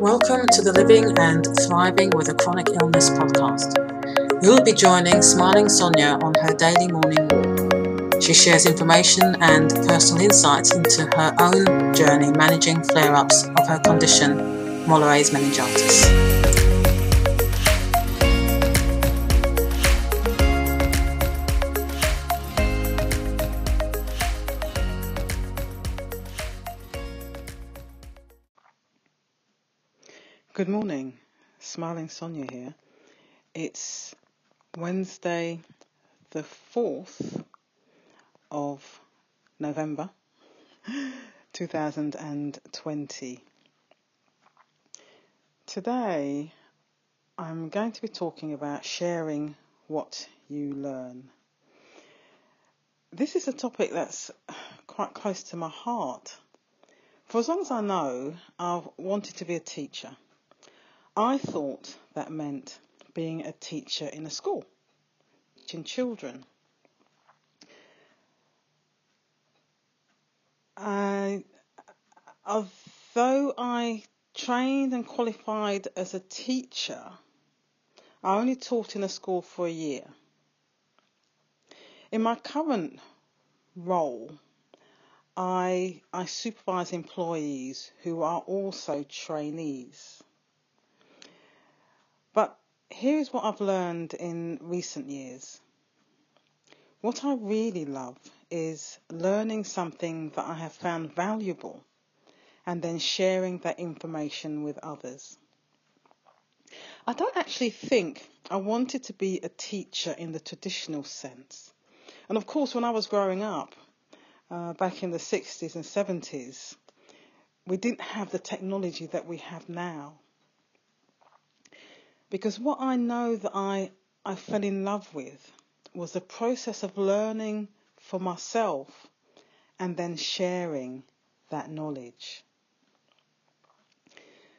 Welcome to the Living and Thriving with a Chronic Illness podcast. You'll be joining Smiling Sonia on her daily morning walk. She shares information and personal insights into her own journey managing flare ups of her condition, Mollaret's meningitis. Good morning, Smiling Sonia here. It's Wednesday, the 4th of November 2020. Today, I'm going to be talking about sharing what you learn. This is a topic that's quite close to my heart. For as long as I know, I've wanted to be a teacher. I thought that meant being a teacher in a school, teaching children. Although I trained and qualified as a teacher, I only taught in a school for a year. In my current role, I, I supervise employees who are also trainees. Here's what I've learned in recent years. What I really love is learning something that I have found valuable and then sharing that information with others. I don't actually think I wanted to be a teacher in the traditional sense. And of course, when I was growing up, uh, back in the 60s and 70s, we didn't have the technology that we have now. Because what I know that I, I fell in love with was the process of learning for myself and then sharing that knowledge.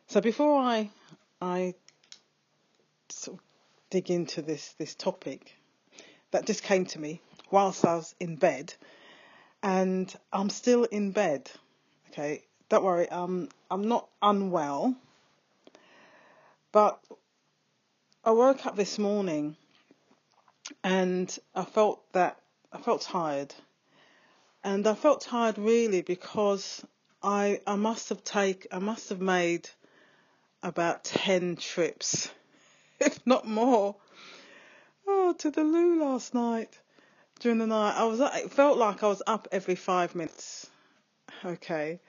So before I I sort of dig into this this topic, that just came to me whilst I was in bed, and I'm still in bed. Okay, don't worry, um, I'm not unwell, but I woke up this morning and I felt that I felt tired. And I felt tired really because I I must have take I must have made about 10 trips, if not more. Oh, to the loo last night. During the night, I was it felt like I was up every 5 minutes. Okay.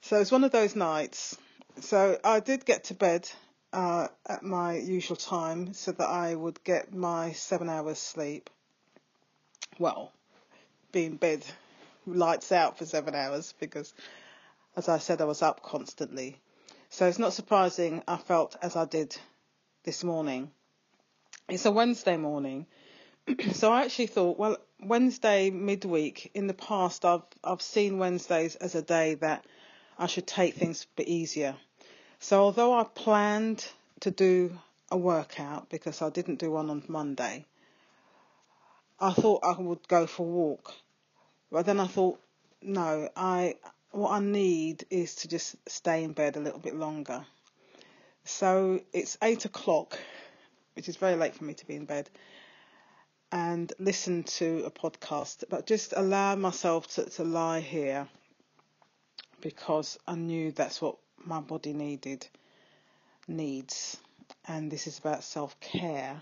So it's one of those nights. So I did get to bed uh, at my usual time so that I would get my seven hours sleep. Well, be in bed, lights out for seven hours because, as I said, I was up constantly. So it's not surprising I felt as I did this morning. It's a Wednesday morning. so I actually thought, well, Wednesday midweek, in the past, I've, I've seen Wednesdays as a day that I should take things a bit easier so although I planned to do a workout because I didn't do one on Monday, I thought I would go for a walk. But then I thought, no, I what I need is to just stay in bed a little bit longer. So it's eight o'clock, which is very late for me to be in bed, and listen to a podcast, but just allow myself to, to lie here because I knew that's what my body needed needs. And this is about self-care.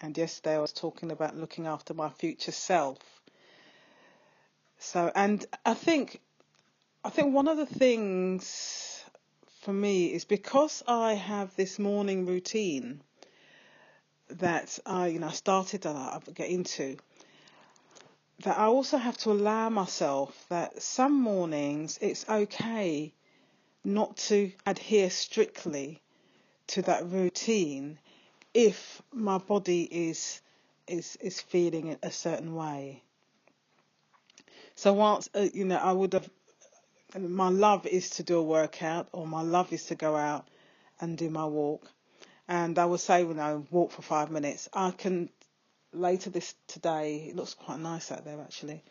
And yesterday I was talking about looking after my future self. So and I think I think one of the things for me is because I have this morning routine that I you know started that I get into that I also have to allow myself that some mornings it's okay not to adhere strictly to that routine if my body is is is feeling a certain way. So once uh, you know, I would have. My love is to do a workout, or my love is to go out and do my walk. And I would say, when I walk for five minutes. I can later this today. It looks quite nice out there actually.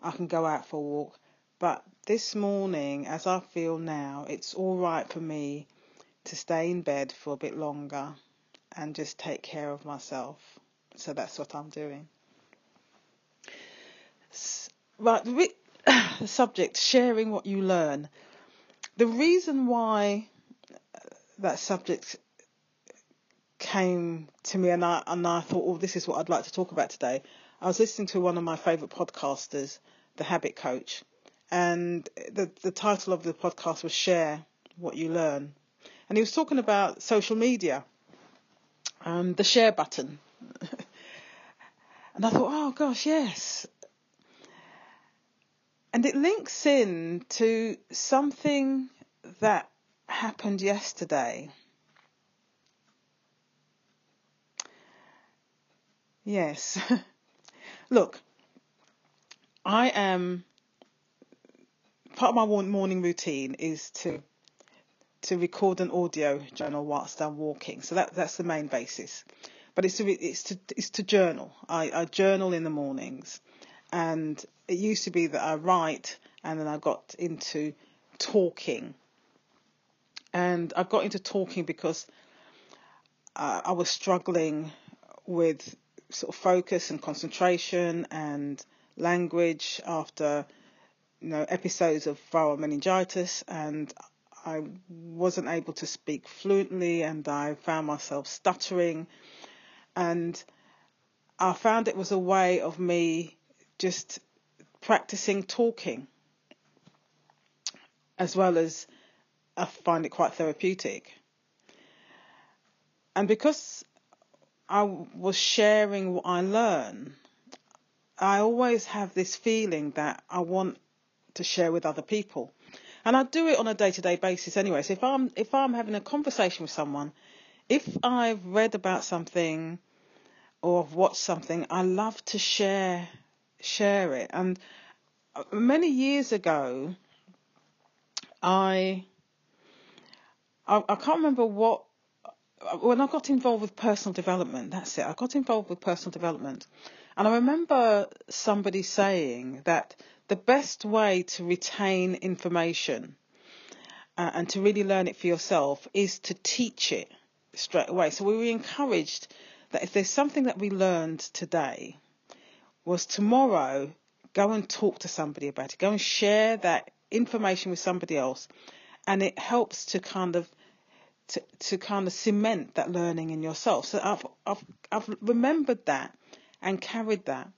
I can go out for a walk but this morning, as I feel now, it's all right for me to stay in bed for a bit longer and just take care of myself. So that's what I'm doing. Right, the subject sharing what you learn. The reason why uh, that subject came to me and I and I thought, oh, this is what I'd like to talk about today. I was listening to one of my favourite podcasters, The Habit Coach, and the the title of the podcast was Share What You Learn, and he was talking about social media, and the share button, and I thought, oh gosh, yes. And it links in to something that happened yesterday. Yes. Look, I am part of my morning routine is to to record an audio journal whilst I'm walking. So that that's the main basis. But it's to it's to it's to journal. I, I journal in the mornings, and it used to be that I write, and then I got into talking. And I got into talking because uh, I was struggling with sort of focus and concentration and language after you know episodes of viral meningitis and I wasn't able to speak fluently and I found myself stuttering and I found it was a way of me just practicing talking as well as I find it quite therapeutic. And because I was sharing what I learn, I always have this feeling that I want to share with other people. And I do it on a day to day basis anyway. So if I'm if I'm having a conversation with someone, if I've read about something or I've watched something, I love to share share it. And uh, many years ago, I I, I can't remember what uh, when I got involved with personal development, that's it. I got involved with personal development. And I remember somebody saying that the best way to retain information uh, and to really learn it for yourself is to teach it straight away. So we were encouraged that if there's something that we learned today, was tomorrow go and talk to somebody about it, go and share that information with somebody else, and it helps to kind of to, to kind of cement that learning in yourself. So I've, I've, I've remembered that and carried that.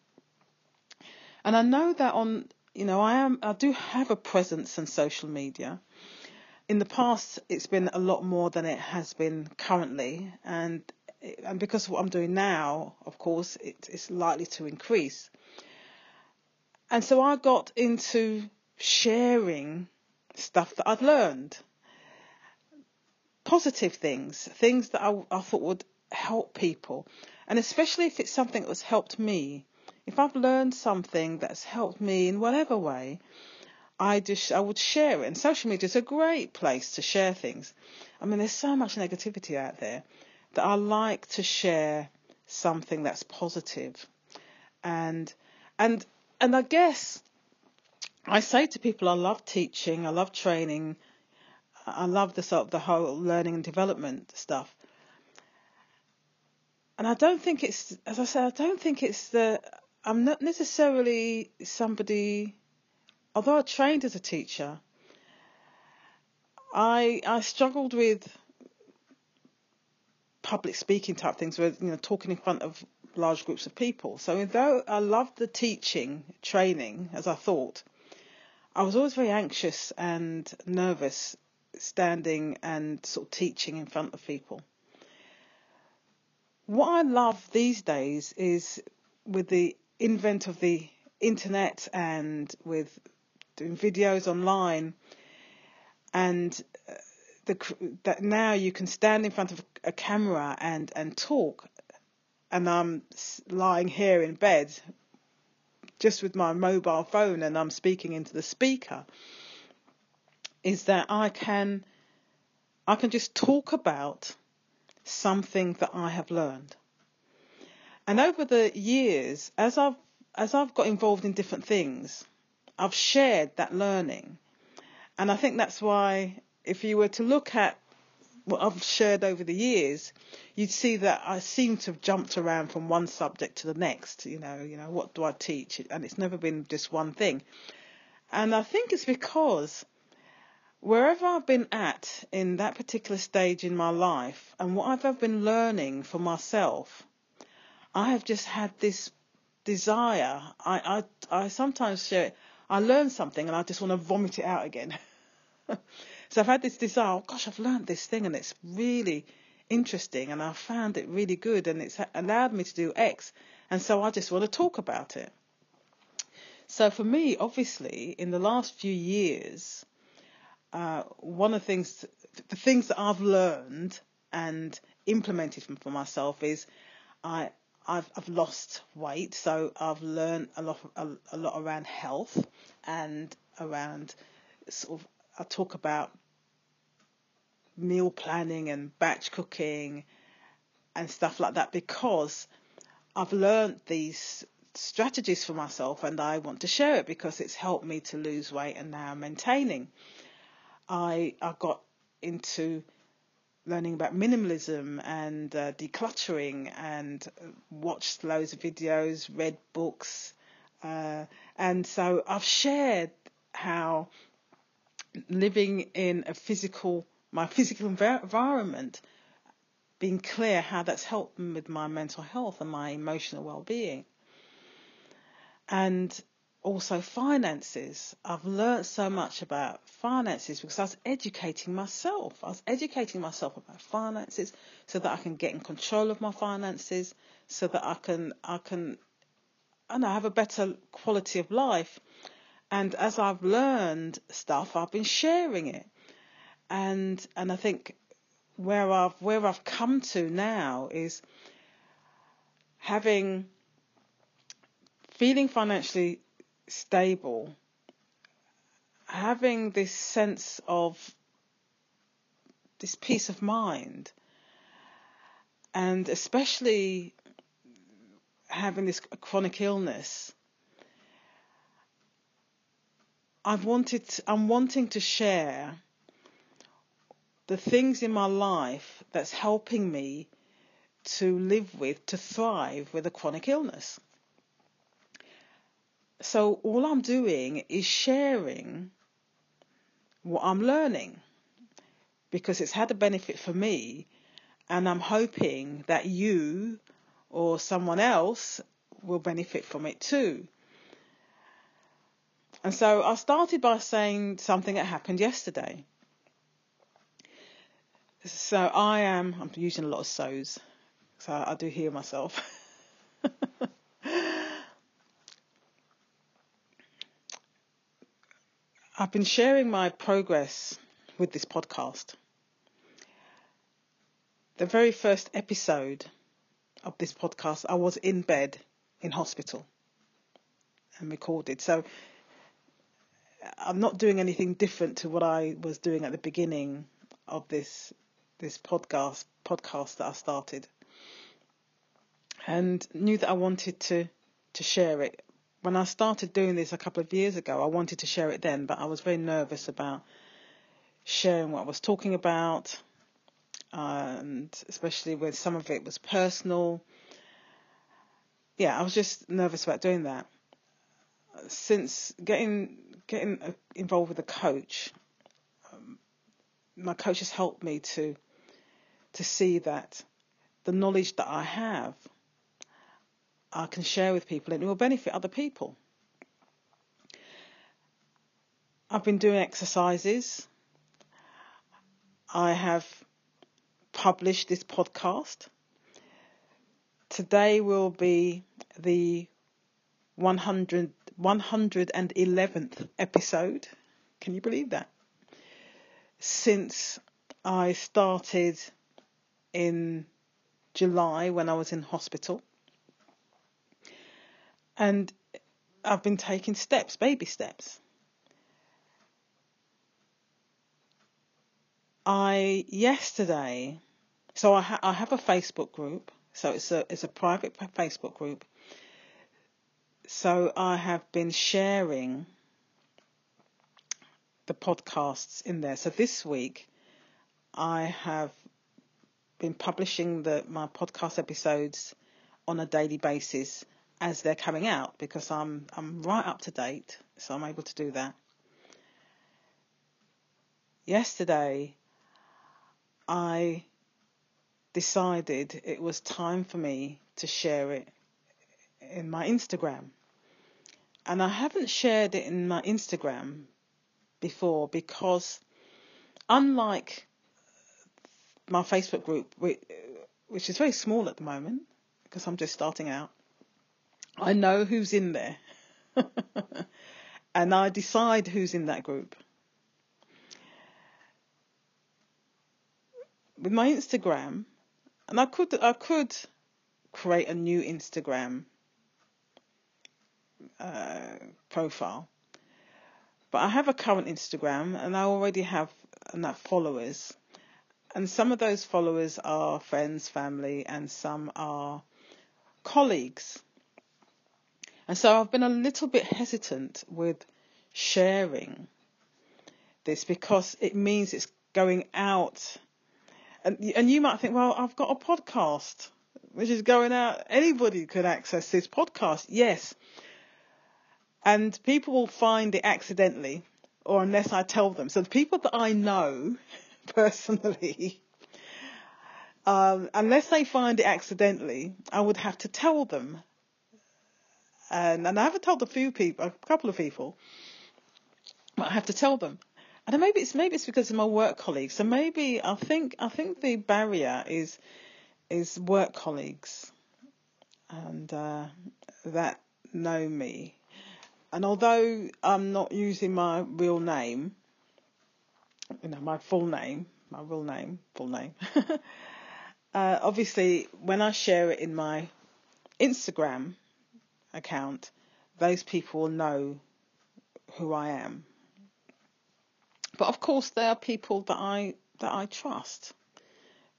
And I know that on, you know, I am, I do have a presence on social media. In the past, it's been a lot more than it has been currently. And, and because of what I'm doing now, of course, it, it's likely to increase. And so I got into sharing stuff that I'd learned positive things, things that I, I thought would help people. And especially if it's something that that's helped me. If I've learned something that's helped me in whatever way, I just I would share it. And social media is a great place to share things. I mean, there's so much negativity out there that I like to share something that's positive. And and and I guess I say to people, I love teaching, I love training, I love the sort of the whole learning and development stuff. And I don't think it's, as I said, I don't think it's the, I'm not necessarily somebody, although I trained as a teacher, I, I struggled with public speaking type things where, you know, talking in front of large groups of people. So though I loved the teaching training, as I thought, I was always very anxious and nervous standing and sort of teaching in front of people. What I love these days is with the invent of the internet and with doing videos online. And uh, the, that now you can stand in front of a camera and, and talk. And I'm lying here in bed just with my mobile phone and I'm speaking into the speaker. Is that I can I can just talk about something that I have learned. And over the years, as I've as I've got involved in different things, I've shared that learning. And I think that's why if you were to look at what I've shared over the years, you'd see that I seem to have jumped around from one subject to the next. You know, you know, what do I teach? And it's never been just one thing. And I think it's because wherever I've been at in that particular stage in my life and what I've been learning for myself, I have just had this desire. I, I, I sometimes share, it. I learn something and I just want to vomit it out again. so I've had this desire, oh gosh, I've learned this thing and it's really interesting and I found it really good and it's allowed me to do X. And so I just want to talk about it. So for me, obviously, in the last few years, uh, one of the things, the things that I've learned and implemented for myself is I, I've, I've lost weight, so I've learned a lot, a, a lot around health and around sort of I talk about meal planning and batch cooking and stuff like that because I've learned these strategies for myself and I want to share it because it's helped me to lose weight and now I'm maintaining. I I got into learning about minimalism and uh, decluttering and watched loads of videos, read books, uh, and so I've shared how living in a physical, my physical environment, being clear how that's helped with my mental health and my emotional well-being. And also finances. I've learned so much about finances because I was educating myself. I was educating myself about finances so that I can get in control of my finances, so that I can I can I know have a better quality of life and as I've learned stuff, I've been sharing it. And and I think where I've where I've come to now is having feeling financially stable, having this sense of this peace of mind, and especially having this chronic illness I've wanted, I'm wanting to share the things in my life that's helping me to live with, to thrive with a chronic illness. So all I'm doing is sharing what I'm learning because it's had a benefit for me and I'm hoping that you or someone else will benefit from it too. And so I started by saying something that happened yesterday. So I am, I'm using a lot of so's, so I do hear myself. I've been sharing my progress with this podcast. The very first episode of this podcast, I was in bed in hospital and recorded. So I'm not doing anything different to what I was doing at the beginning of this this podcast podcast that I started, and knew that I wanted to to share it. When I started doing this a couple of years ago, I wanted to share it then, but I was very nervous about sharing what I was talking about, and especially with some of it was personal. Yeah, I was just nervous about doing that. Since getting getting uh, involved with a coach, um, my coach has helped me to to see that the knowledge that I have, I can share with people and it will benefit other people. I've been doing exercises. I have published this podcast. Today will be the 100 111th episode. Can you believe that? Since I started in July when I was in hospital. And I've been taking steps, baby steps. I yesterday, so I, ha- I have a Facebook group. So it's a it's a private Facebook group so I have been sharing the podcasts in there. So this week I have been publishing the my podcast episodes on a daily basis as they're coming out because I'm I'm right up to date, so I'm able to do that. Yesterday, I decided it was time for me to share it in my Instagram. And I haven't shared it in my Instagram before because unlike my Facebook group, which is very small at the moment because I'm just starting out, I know who's in there. and I decide who's in that group. With my Instagram, and I could I could create a new Instagram uh, profile, but I have a current Instagram and I already have enough followers, and some of those followers are friends, family, and some are colleagues. And so I've been a little bit hesitant with sharing this because it means it's going out. And, and you might think, well, I've got a podcast which is going out. Anybody could access this podcast. Yes. And people will find it accidentally or unless I tell them. So the people that I know personally, um, unless they find it accidentally, I would have to tell them and and I haven't told a few people, a couple of people, but I have to tell them. And maybe it's maybe it's because of my work colleagues. So maybe I think I think the barrier is is work colleagues, and uh, that know me. And although I'm not using my real name, you know, my full name, my real name, full name. uh, obviously, when I share it in my Instagram, account, those people will know who I am. But of course, there are people that I that I trust.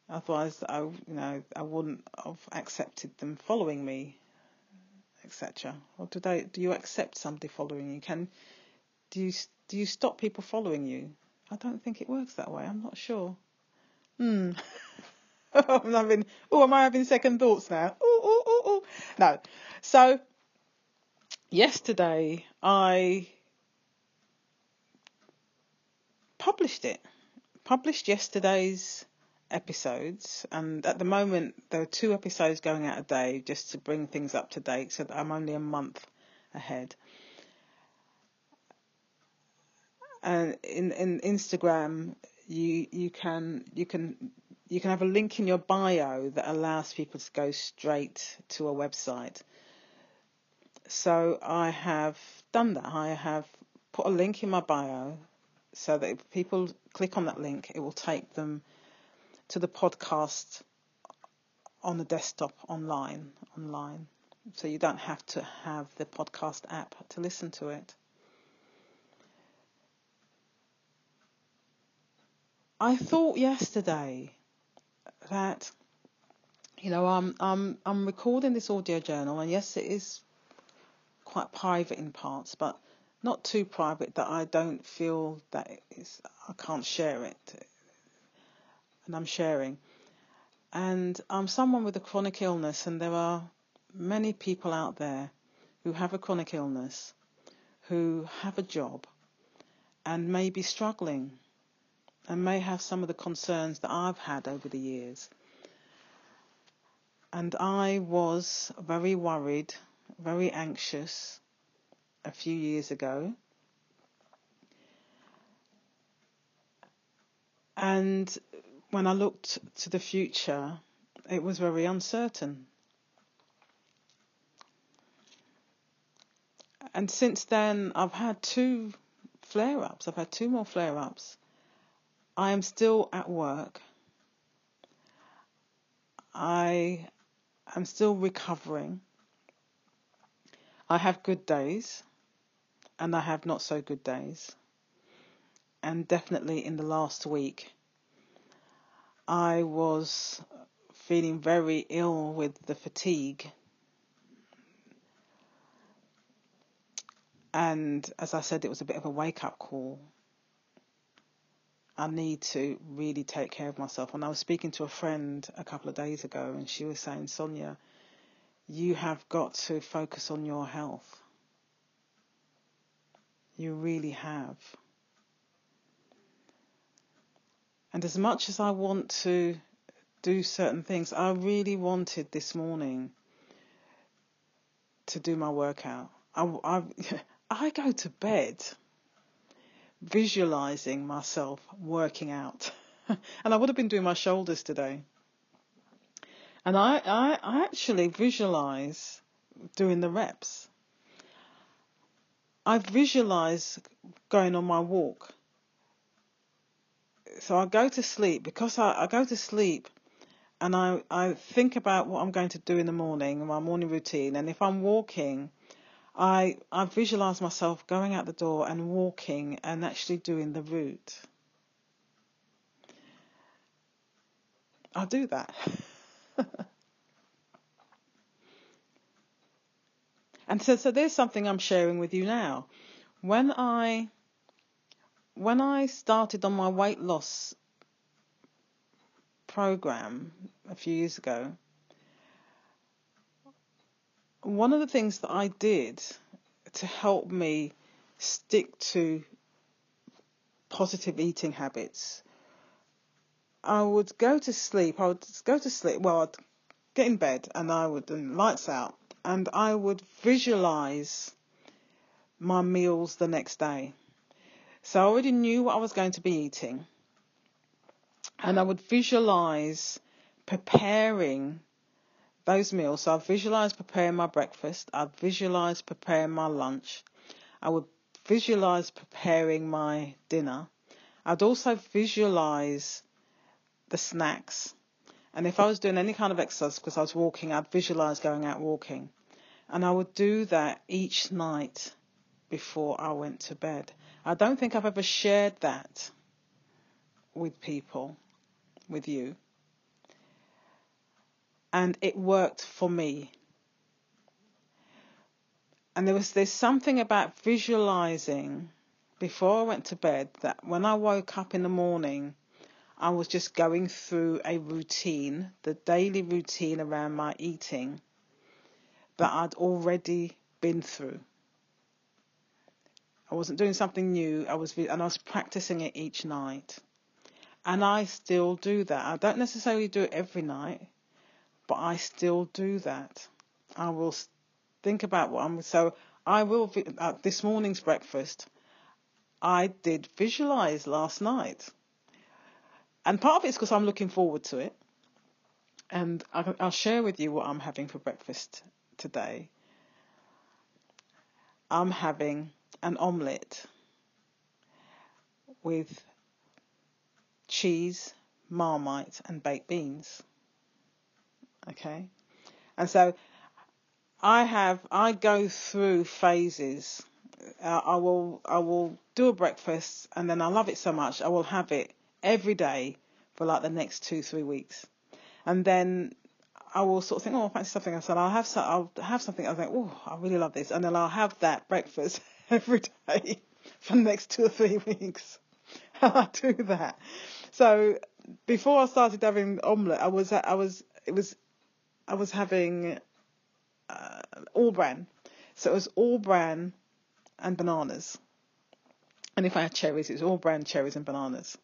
Otherwise, I you know I wouldn't have accepted them following me, etc. Or do they? Do you accept somebody following you? Can do you do you stop people following you? I don't think it works that way. I'm not sure. Hmm. I'm having. Oh, am I having second thoughts now? Oh, oh, oh, oh. No. So yesterday I published it. Published yesterday's episodes, and at the moment there are two episodes going out a day just to bring things up to date, so that I'm only a month ahead. And in in Instagram, you you can you can you can have a link in your bio that allows people to go straight to a website. So I have done that. I have put a link in my bio so that if people click on that link, it will take them to the podcast on the desktop online online. So you don't have to have the podcast app to listen to it. I thought yesterday that you know I'm I'm I'm recording this audio journal and yes it is quite private in parts, but not too private that I don't feel that it's, I can't share it. And I'm sharing. And I'm someone with a chronic illness, and there are many people out there who have a chronic illness, who have a job, and may be struggling, and may have some of the concerns that I've had over the years. And I was very worried very anxious a few years ago. And when I looked to the future, it was very uncertain. And since then, I've had two flare ups. I've had two more flare ups. I am still at work. I am still recovering. I have good days and I have not so good days. And definitely in the last week, I was feeling very ill with the fatigue. And as I said, it was a bit of a wake up call. I need to really take care of myself. And I was speaking to a friend a couple of days ago, and she was saying, Sonia, you have got to focus on your health. You really have. And as much as I want to do certain things, I really wanted this morning to do my workout. I, I, I go to bed visualizing myself working out. and I would have been doing my shoulders today. And I, I, I actually visualize doing the reps. I visualize going on my walk. So I go to sleep because I, I go to sleep and I, I think about what I'm going to do in the morning, my morning routine. And if I'm walking, I I visualize myself going out the door and walking and actually doing the route. I'll do that. and so so there's something I'm sharing with you now. When I when I started on my weight loss program a few years ago, one of the things that I did to help me stick to positive eating habits, I would go to sleep. I would go to sleep. Well, I'd get in bed and I would and lights out, and I would visualize my meals the next day. So I already knew what I was going to be eating, and I would visualize preparing those meals. So I visualize preparing my breakfast. I would visualize preparing my lunch. I would visualize preparing my dinner. I'd also visualize the snacks. And if I was doing any kind of exercise because I was walking, I'd visualize going out walking. And I would do that each night before I went to bed. I don't think I've ever shared that with people, with you and it worked for me. And there was there's something about visualizing before I went to bed that when I woke up in the morning, I was just going through a routine, the daily routine around my eating that I'd already been through. I wasn't doing something new. I was and I was practicing it each night. And I still do that. I don't necessarily do it every night, but I still do that. I will think about what I'm so I will at this morning's breakfast. I did visualize last night, and part of it's because I'm looking forward to it, and I'll share with you what I'm having for breakfast today. I'm having an omelette with cheese, marmite, and baked beans. Okay. And so I have, I go through phases. Uh, I will, I will do a breakfast and then I love it so much. I will have it every day for like the next two, three weeks. And then I will sort of think, oh, I fancy something else. And I'll have, so, I'll have something. I'll think, oh, I really love this. And then I'll have that breakfast every day for the next two or three weeks. I do that. So before I started having omelette, I was, I was, it was I was having uh, all bran. So it was all bran and bananas. And if I had cherries, it was all bran, cherries, and bananas.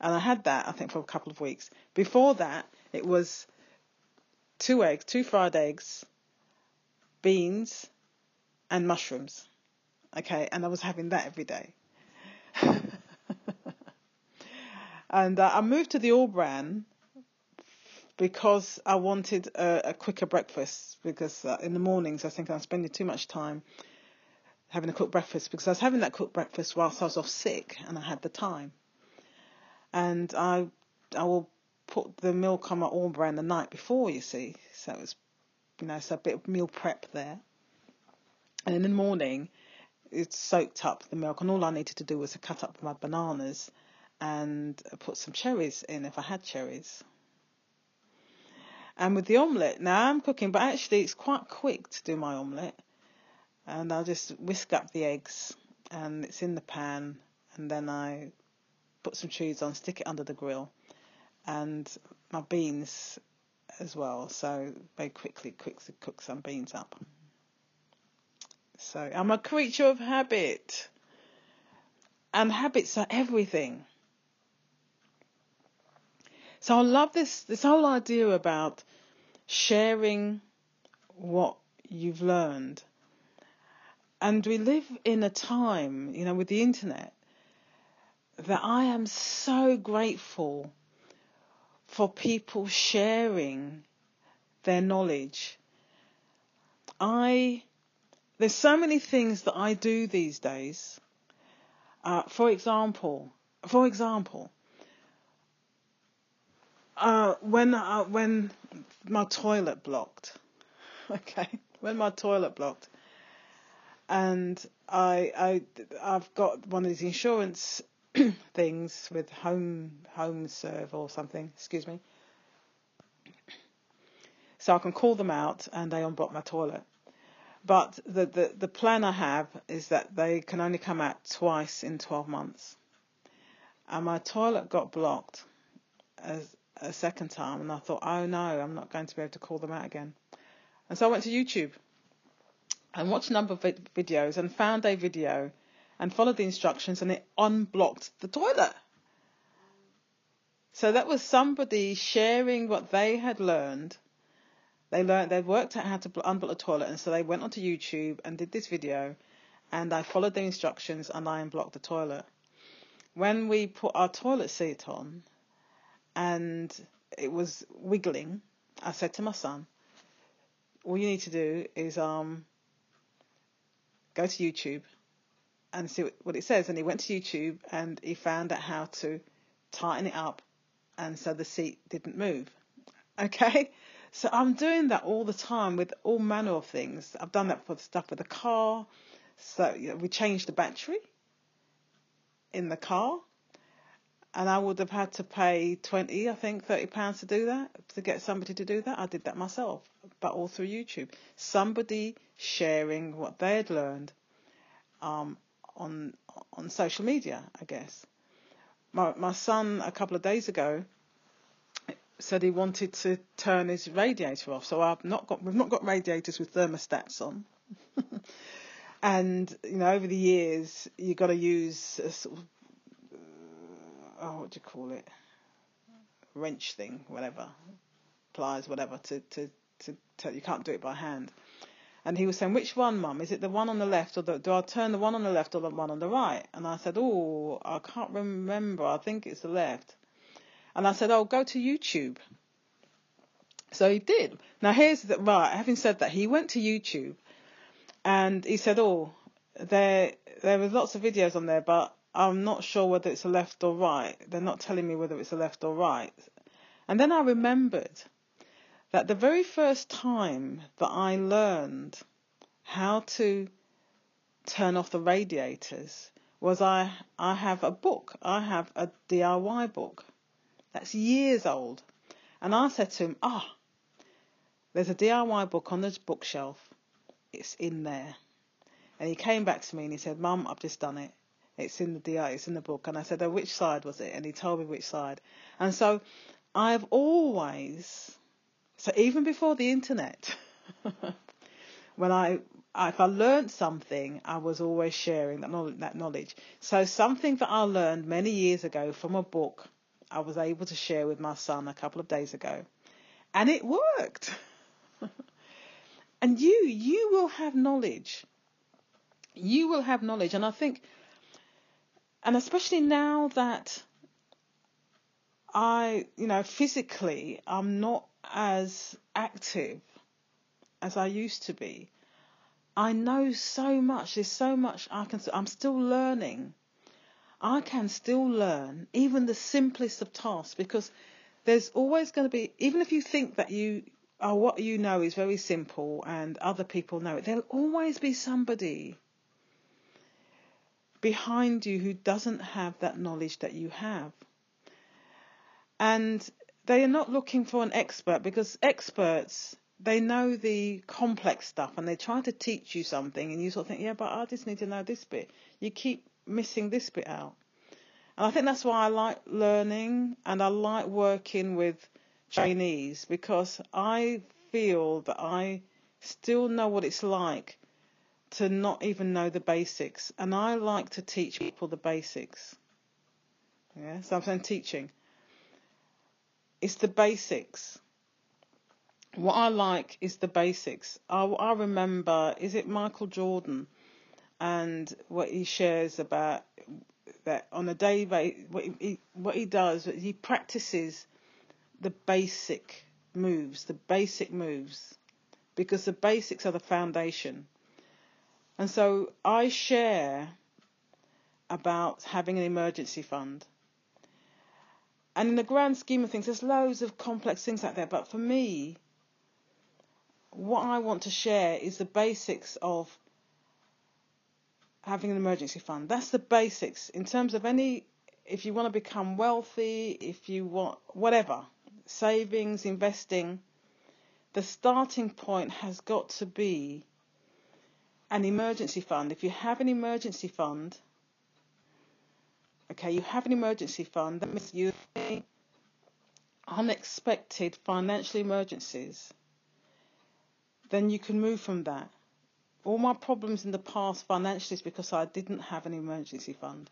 And I had that, I think, for a couple of weeks. Before that, it was two eggs, two fried eggs, beans, and mushrooms. Okay, and I was having that every day. and uh, I moved to the all bran because I wanted a, a quicker breakfast because uh, in the mornings I think I'm spending too much time having a cooked breakfast because I was having that cooked breakfast whilst I was off sick and I had the time. And I I will put the milk on my all bran the night before, you see. So it's you know, so a bit of meal prep there. And in the morning it's soaked up the milk and all I needed to do was to cut up my bananas and put some cherries in if I had cherries. And with the omelette, now I'm cooking, but actually it's quite quick to do my omelette. And I'll just whisk up the eggs and it's in the pan and then I put some cheese on, stick it under the grill, and my beans as well. So very quickly, quickly cook some beans up. So I'm a creature of habit, and habits are everything. So I love this this whole idea about sharing what you've learned. And we live in a time, you know, with the internet, that I am so grateful for people sharing their knowledge. I, there's so many things that I do these days. Uh, for example, for example, uh, when uh, when my toilet blocked, okay, when my toilet blocked, and I I I've got one of these insurance things with home HomeServe or something. Excuse me. So I can call them out and they unblock my toilet. But the, the, the plan I have is that they can only come out twice in 12 months. And my toilet got blocked as a second time, and I thought, oh no, I'm not going to be able to call them out again. And so I went to YouTube and watched a number of videos and found a video and followed the instructions and it unblocked the toilet. So that was somebody sharing what they had learned. They learned they'd worked out how to unblock the toilet, and so they went onto YouTube and did this video, and I followed the instructions and I unblocked the toilet. When we put our toilet seat on, and it was wiggling, I said to my son, "All you need to do is um, go to YouTube and see what it says. And he went to YouTube and he found out how to tighten it up and so the seat didn't move. Okay? So I'm doing that all the time with all manner of things. I've done that for stuff with the car. So you know, we changed the battery in the car. And I would have had to pay 20, I think, 30 pounds to do that, to get somebody to do that. I did that myself, but all through YouTube. Somebody sharing what they had learned um, on on social media, I guess. My my son a couple of days ago said he wanted to turn his radiator off. So I've not got we've not got radiators with thermostats on. and you know over the years you've got to use a sort of uh, oh what do you call it wrench thing whatever pliers whatever to to to tell you can't do it by hand and he was saying, which one, mum? Is it the one on the left or the, do I turn the one on the left or the one on the right? And I said, oh, I can't remember. I think it's the left. And I said, oh, go to YouTube. So he did. Now here's the, right, having said that, he went to YouTube and he said, oh, there, there was lots of videos on there, but I'm not sure whether it's a left or right. They're not telling me whether it's a left or right. And then I remembered that the very first time that I learned how to turn off the radiators was I I have a book. I have a DIY book that's years old. And I said to him, Ah, oh, there's a DIY book on the bookshelf. It's in there. And he came back to me and he said, Mum, I've just done it. It's in the DI, it's in the book. And I said, Oh, which side was it? And he told me which side. And so I've always so even before the internet, when I if I learned something, I was always sharing that knowledge, that knowledge. So something that I learned many years ago from a book, I was able to share with my son a couple of days ago, and it worked. and you, you will have knowledge. You will have knowledge, and I think, and especially now that I, you know, physically, I'm not as active as I used to be. I know so much. There's so much I can. I'm still learning. I can still learn even the simplest of tasks because there's always going to be, even if you think that you are what you know is very simple and other people know it, there'll always be somebody behind you who doesn't have that knowledge that you have. And they are not looking for an expert because experts they know the complex stuff and they try to teach you something and you sort of think, yeah, but I just need to know this bit. You keep missing this bit out. And I think that's why I like learning and I like working with trainees because I feel that I still know what it's like to not even know the basics. And I like to teach people the basics. Yeah, so I'm saying teaching. It's the basics. What I like is the basics. I, I remember, is it Michael Jordan? And what he shares about that on a day what he, what he does, he practices the basic moves, the basic moves, because the basics are the foundation. And so I share about having an emergency fund. And in the grand scheme of things, there's loads of complex things out there. But for me, what I want to share is the basics of having an emergency fund. That's the basics in terms of any, if you want to become wealthy, if you want whatever, savings, investing, the starting point has got to be an emergency fund. If you have an emergency fund, okay, you have an emergency fund, that means you unexpected financial emergencies, then you can move from that. All my problems in the past financially is because I didn't have an emergency fund.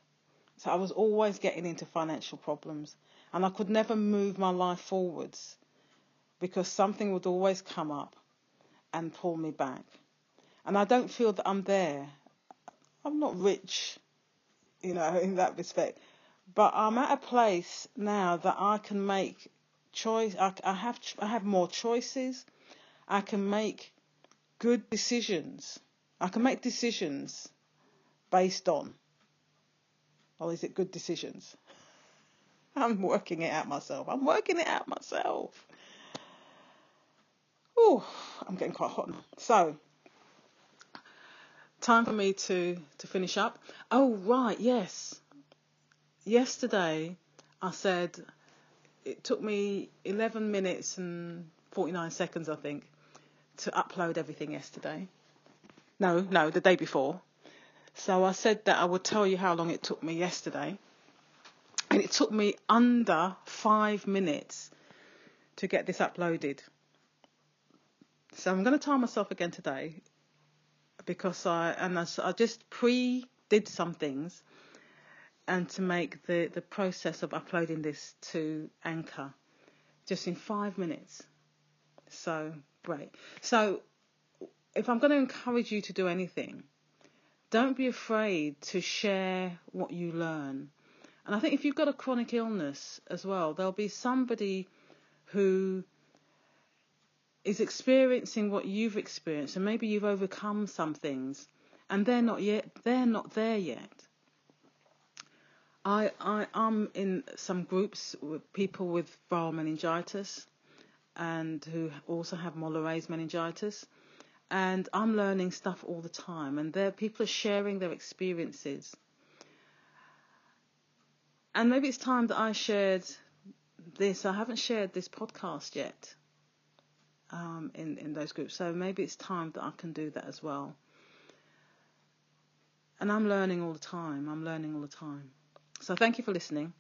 So I was always getting into financial problems and I could never move my life forwards because something would always come up and pull me back. And I don't feel that I'm there. I'm not rich, you know, in that respect. But I'm at a place now that I can make choice. I, I have I have more choices. I can make good decisions. I can make decisions based on. Or is it good decisions? I'm working it out myself. I'm working it out myself. Oh, I'm getting quite hot now. So, time for oh. me to, to finish up. Oh, right, yes. Yesterday, I said it took me 11 minutes and 49 seconds, I think, to upload everything yesterday. No, no, the day before. So I said that I would tell you how long it took me yesterday and it took me under five minutes to get this uploaded. So I'm going to time myself again today because I and I, I just pre did some things and to make the, the process of uploading this to Anchor just in five minutes. So great. So if I'm going to encourage you to do anything, don't be afraid to share what you learn and I think if you've got a chronic illness as well, there'll be somebody who is experiencing what you've experienced, and maybe you've overcome some things, and they're not yet they're not there yet. I, I am in some groups with people with viral meningitis, and who also have Mollaret's meningitis, and I'm learning stuff all the time, and there people are sharing their experiences and maybe it's time that I shared this. I haven't shared this podcast yet um, in in those groups, so maybe it's time that I can do that as well. And I'm learning all the time. I'm learning all the time. So thank you for listening.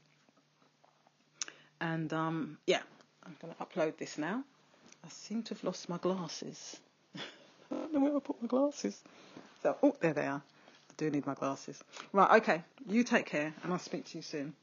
And um, yeah, I'm going to upload this now. I seem to have lost my glasses. I don't know where I put my glasses. So, oh, there they are. I do need my glasses. Right, okay. You take care, and I'll speak to you soon.